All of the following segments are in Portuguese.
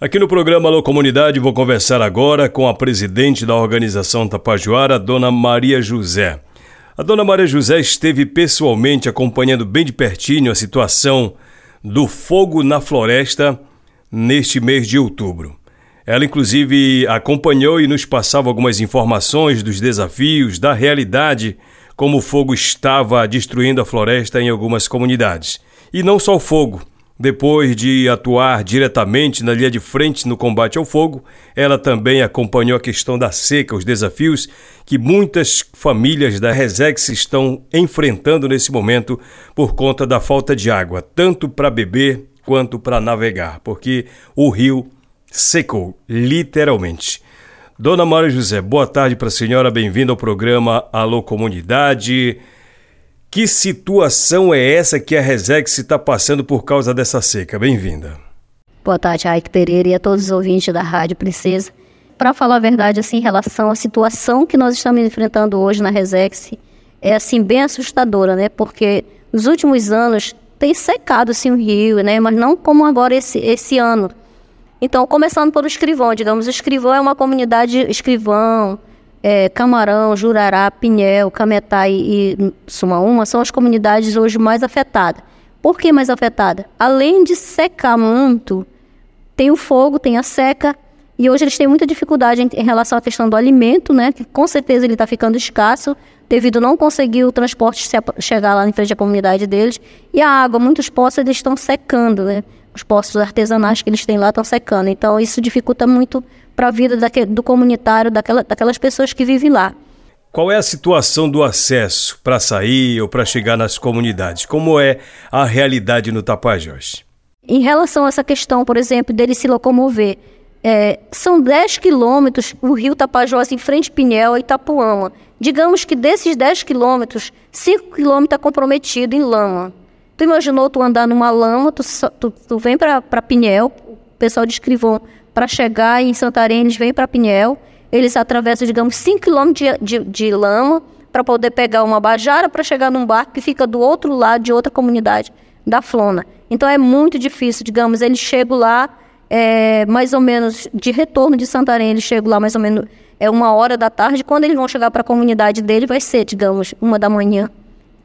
Aqui no programa Alô Comunidade vou conversar agora com a presidente da organização Tapajoara, Dona Maria José. A Dona Maria José esteve pessoalmente acompanhando bem de pertinho a situação do fogo na floresta neste mês de outubro. Ela, inclusive, acompanhou e nos passava algumas informações dos desafios, da realidade, como o fogo estava destruindo a floresta em algumas comunidades. E não só o fogo. Depois de atuar diretamente na linha de frente no combate ao fogo, ela também acompanhou a questão da seca, os desafios que muitas famílias da Resex estão enfrentando nesse momento por conta da falta de água, tanto para beber quanto para navegar, porque o rio secou, literalmente. Dona Maria José, boa tarde para a senhora, bem-vinda ao programa Alô Comunidade. Que situação é essa que a Resex está passando por causa dessa seca? Bem-vinda. Boa tarde, Aike Pereira e a todos os ouvintes da Rádio Princesa. Para falar a verdade, assim, em relação à situação que nós estamos enfrentando hoje na Resex, é assim bem assustadora, né? Porque nos últimos anos tem secado assim o rio, né? Mas não como agora esse, esse ano. Então, começando pelo Escrivão, digamos, o Escrivão é uma comunidade escrivão, é, Camarão, Jurará, Pinhel, Cametá e, e Sumaúma são as comunidades hoje mais afetadas. Por que mais afetada? Além de secar muito, tem o fogo, tem a seca, e hoje eles têm muita dificuldade em, em relação à questão do alimento, né? Que com certeza ele está ficando escasso, devido a não conseguir o transporte chegar lá em frente à comunidade deles. E a água, muitos poços eles estão secando, né? Os poços artesanais que eles têm lá estão secando. Então isso dificulta muito para a vida daquele, do comunitário, daquela, daquelas pessoas que vivem lá. Qual é a situação do acesso para sair ou para chegar nas comunidades? Como é a realidade no Tapajós? Em relação a essa questão, por exemplo, dele se locomover, é, são 10 quilômetros o rio Tapajós em frente Pinhel e Itapuama. Digamos que desses 10 quilômetros, 5 quilômetros é comprometido em lama. Tu imaginou tu andar numa lama, tu, tu, tu vem para Pinhel, o pessoal de Escrivão para chegar em Santarém, eles vêm para Pinhel, eles atravessam, digamos, 5 quilômetros de, de, de lama para poder pegar uma bajara para chegar num barco que fica do outro lado de outra comunidade da Flona. Então é muito difícil, digamos, eles chegam lá é, mais ou menos de retorno de Santarém, eles chegam lá mais ou menos é uma hora da tarde. Quando eles vão chegar para a comunidade dele, vai ser, digamos, uma da manhã.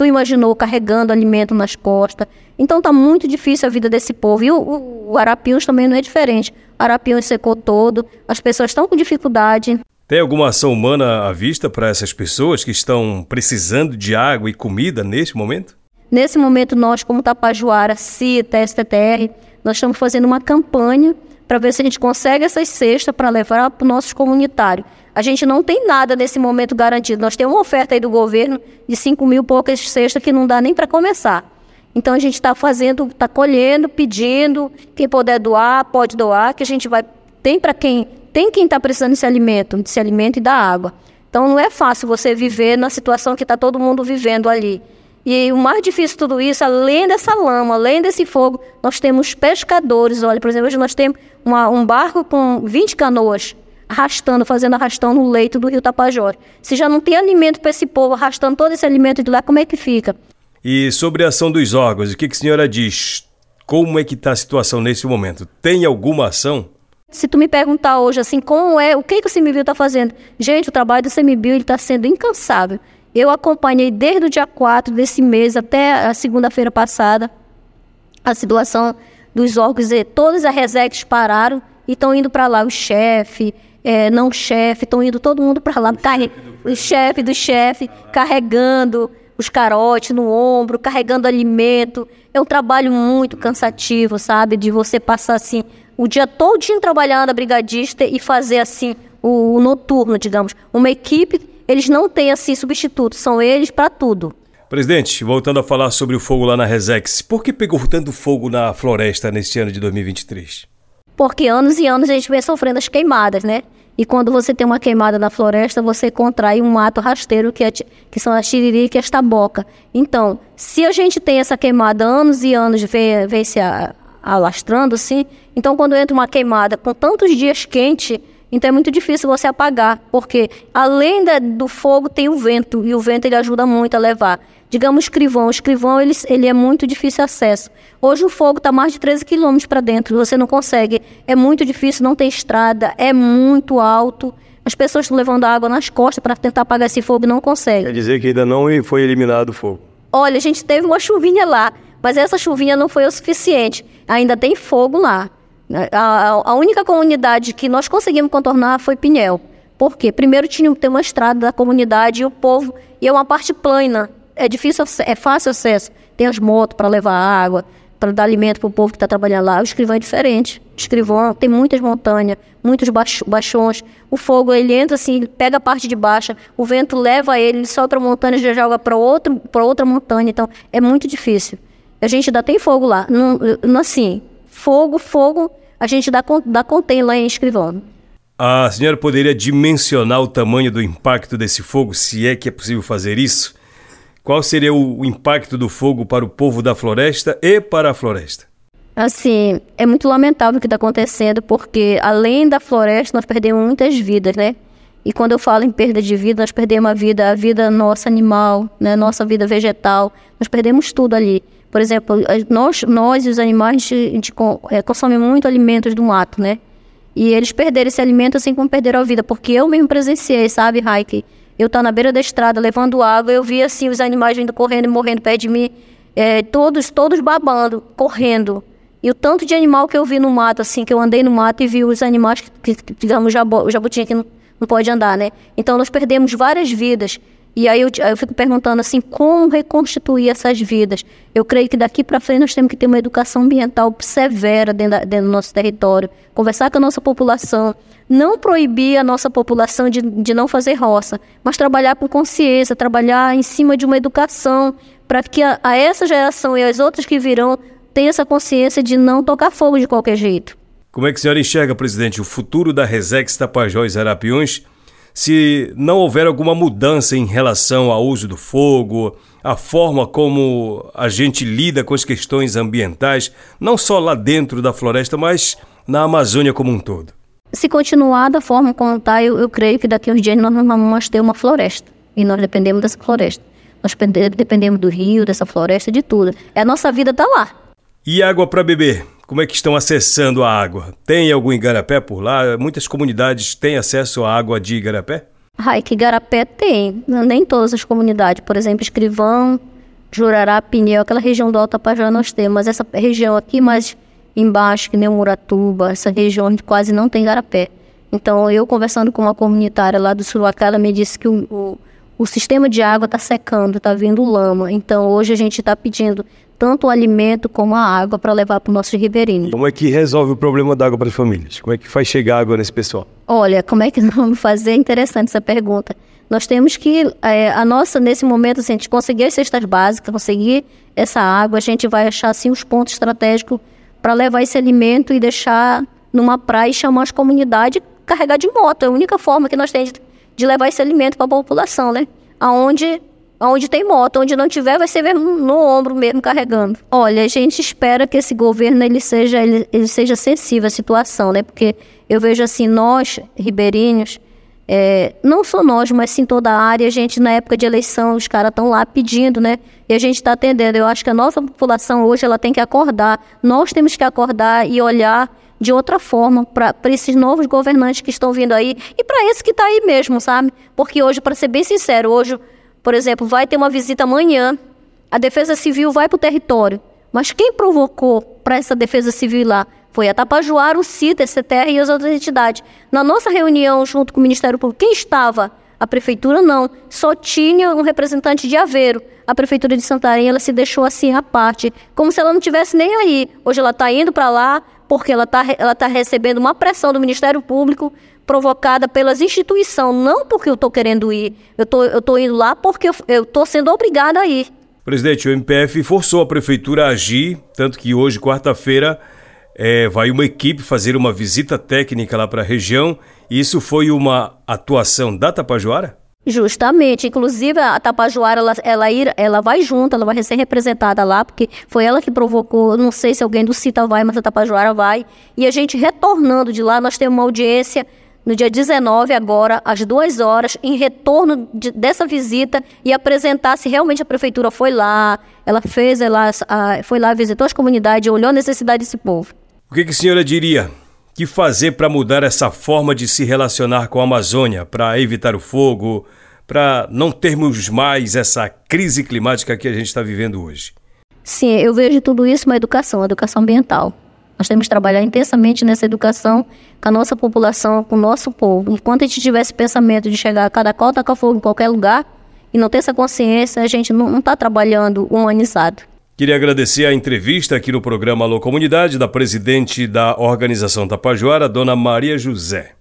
Tu imaginou carregando alimento nas costas. Então tá muito difícil a vida desse povo. E o, o, o Arapiuns também não é diferente. Arapiuns secou todo, as pessoas estão com dificuldade. Tem alguma ação humana à vista para essas pessoas que estão precisando de água e comida neste momento? Nesse momento, nós, como Tapajoara, CITA, STTR, nós estamos fazendo uma campanha para ver se a gente consegue essas cestas para levar para os nossos comunitários. A gente não tem nada nesse momento garantido. Nós temos uma oferta aí do governo de 5 mil poucas cestas que não dá nem para começar. Então a gente está fazendo, está colhendo, pedindo, quem puder doar, pode doar, que a gente vai. Tem para quem tem quem está precisando desse alimento, desse alimento e da água. Então não é fácil você viver na situação que está todo mundo vivendo ali. E o mais difícil de tudo isso, além dessa lama, além desse fogo, nós temos pescadores. Olha, por exemplo, hoje nós temos uma, um barco com 20 canoas arrastando, fazendo arrastão no leito do rio Tapajós. Se já não tem alimento para esse povo, arrastando todo esse alimento de lá, como é que fica? E sobre a ação dos órgãos, o que, que a senhora diz? Como é que está a situação nesse momento? Tem alguma ação? Se tu me perguntar hoje assim, como é, o que, que o CMBio está fazendo? Gente, o trabalho do CMBio está sendo incansável. Eu acompanhei desde o dia 4 desse mês até a segunda-feira passada a situação dos órgãos, todas as resex pararam e estão indo para lá, o chefe, é, não chefe, estão indo todo mundo para lá, carre... o chefe do chefe, carregando os carotes no ombro, carregando alimento. É um trabalho muito cansativo, sabe? De você passar assim o dia todinho trabalhando a brigadista e fazer assim o, o noturno, digamos. Uma equipe, eles não têm assim substituto, são eles para tudo. Presidente, voltando a falar sobre o fogo lá na Resex, por que pegou tanto fogo na floresta neste ano de 2023? porque anos e anos a gente vem sofrendo as queimadas, né? E quando você tem uma queimada na floresta, você contrai um mato rasteiro, que, é, que são a tiririca e a taboca. Então, se a gente tem essa queimada anos e anos, vem, vem se alastrando assim, então quando entra uma queimada com tantos dias quente, Então é muito difícil você apagar, porque além da, do fogo tem o vento, e o vento ele ajuda muito a levar. Digamos escrivão, o escrivão ele, ele é muito difícil acesso. Hoje o fogo está mais de 13 quilômetros para dentro, você não consegue, é muito difícil, não tem estrada, é muito alto. As pessoas estão levando água nas costas para tentar apagar esse fogo e não conseguem. Quer dizer que ainda não foi eliminado o fogo? Olha, a gente teve uma chuvinha lá, mas essa chuvinha não foi o suficiente. Ainda tem fogo lá. A, a, única comunidade que nós conseguimos contornar foi Pinhel. Por quê? Primeiro tinha que ter uma estrada da comunidade e o povo, e é uma parte plana. É difícil, é fácil acesso. Tem as motos para levar água, para dar alimento para o povo que está trabalhando lá. O escrivão é diferente. O escrivão tem muitas montanhas, muitos baixões. O fogo, ele entra assim, ele pega a parte de baixa, o vento leva ele, ele para a montanha e já joga para outra montanha. Então, é muito difícil. A gente ainda tem fogo lá. Não, não assim, fogo, fogo, a gente dá, dá contém lá em Escrivão. A senhora poderia dimensionar o tamanho do impacto desse fogo, se é que é possível fazer isso? Qual seria o impacto do fogo para o povo da floresta e para a floresta? Assim, é muito lamentável o que está acontecendo, porque além da floresta, nós perdemos muitas vidas, né? E quando eu falo em perda de vida, nós perdemos a vida, a vida nossa animal, né? Nossa vida vegetal, nós perdemos tudo ali. Por exemplo, nós, nós e os animais, a gente, é, consomem muito alimentos do mato, né? E eles perderam esse alimento assim como perderam a vida, porque eu mesmo presenciei, sabe, Raik? Eu estava na beira da estrada levando água, eu vi assim os animais vindo correndo e morrendo perto de mim, é, todos, todos babando, correndo. E o tanto de animal que eu vi no mato, assim, que eu andei no mato e vi os animais que, que digamos, o jabutinha que não, não pode andar, né? Então nós perdemos várias vidas. E aí eu, eu fico perguntando assim, como reconstituir essas vidas? Eu creio que daqui para frente nós temos que ter uma educação ambiental severa dentro, da, dentro do nosso território, conversar com a nossa população, não proibir a nossa população de, de não fazer roça, mas trabalhar com consciência, trabalhar em cima de uma educação para que a, a essa geração e as outras que virão tenham essa consciência de não tocar fogo de qualquer jeito. Como é que a senhora enxerga, presidente, o futuro da Resex Tapajós Arapiões se não houver alguma mudança em relação ao uso do fogo, a forma como a gente lida com as questões ambientais, não só lá dentro da floresta, mas na Amazônia como um todo? Se continuar da forma como está, eu, eu creio que daqui a uns dias nós vamos ter uma floresta. E nós dependemos dessa floresta. Nós dependemos do rio, dessa floresta, de tudo. É a nossa vida está lá. E água para beber? Como é que estão acessando a água? Tem algum igarapé por lá? Muitas comunidades têm acesso à água de igarapé? Ai, que igarapé tem. Nem todas as comunidades. Por exemplo, Escrivão, Jurará, Pinhel, aquela região do Alto Tapajós nós temos. Mas essa região aqui mais embaixo, que nem Muratuba, essa região quase não tem igarapé. Então, eu conversando com uma comunitária lá do Suruacá, ela me disse que o, o, o sistema de água está secando, está vindo lama. Então, hoje a gente está pedindo tanto o alimento como a água para levar para o nosso ribeirinho. Como é que resolve o problema da água para as famílias? Como é que faz chegar água nesse pessoal? Olha, como é que nós vamos fazer? Interessante essa pergunta. Nós temos que, é, a nossa, nesse momento, assim, a gente conseguir as cestas básicas, conseguir essa água, a gente vai achar, assim, os pontos estratégicos para levar esse alimento e deixar numa praia e chamar as comunidades carregar de moto. É a única forma que nós temos de, de levar esse alimento para a população, né? Aonde Onde tem moto, onde não tiver, vai ser mesmo no ombro mesmo carregando. Olha, a gente espera que esse governo ele seja, ele, ele seja sensível à situação, né? Porque eu vejo assim, nós, ribeirinhos, é, não só nós, mas sim toda a área, a gente na época de eleição, os caras estão lá pedindo, né? E a gente está atendendo. Eu acho que a nossa população hoje ela tem que acordar. Nós temos que acordar e olhar de outra forma para esses novos governantes que estão vindo aí e para esse que está aí mesmo, sabe? Porque hoje, para ser bem sincero, hoje por exemplo, vai ter uma visita amanhã, a Defesa Civil vai para o território, mas quem provocou para essa Defesa Civil lá foi a Tapajuara, o CITA, a CTR e as outras entidades. Na nossa reunião, junto com o Ministério Público, quem estava? A prefeitura não, só tinha um representante de Aveiro. A prefeitura de Santarém, ela se deixou assim à parte, como se ela não tivesse nem aí. Hoje ela está indo para lá porque ela está ela tá recebendo uma pressão do Ministério Público provocada pelas instituições, não porque eu estou querendo ir. Eu tô, estou indo lá porque eu estou sendo obrigada a ir. Presidente, o MPF forçou a prefeitura a agir, tanto que hoje, quarta-feira, é, vai uma equipe fazer uma visita técnica lá para a região. Isso foi uma atuação da Tapajoara? Justamente, inclusive a Tapajoara ela, ela, ela vai junto, ela vai ser representada lá, porque foi ela que provocou, não sei se alguém do CITA vai, mas a Tapajoara vai. E a gente retornando de lá, nós temos uma audiência no dia 19, agora, às duas horas, em retorno de, dessa visita e apresentar se realmente a prefeitura foi lá, ela fez, ela foi lá, visitou as comunidades, olhou a necessidade desse povo. O que, que a senhora diria? Que fazer para mudar essa forma de se relacionar com a Amazônia, para evitar o fogo, para não termos mais essa crise climática que a gente está vivendo hoje? Sim, eu vejo tudo isso uma educação, educação ambiental. Nós temos que trabalhar intensamente nessa educação com a nossa população, com o nosso povo. Enquanto a gente tiver esse pensamento de chegar a cada qual tacar fogo em qualquer lugar e não ter essa consciência, a gente não está trabalhando humanizado. Queria agradecer a entrevista aqui no programa Alô Comunidade da presidente da organização Tapajoara, dona Maria José.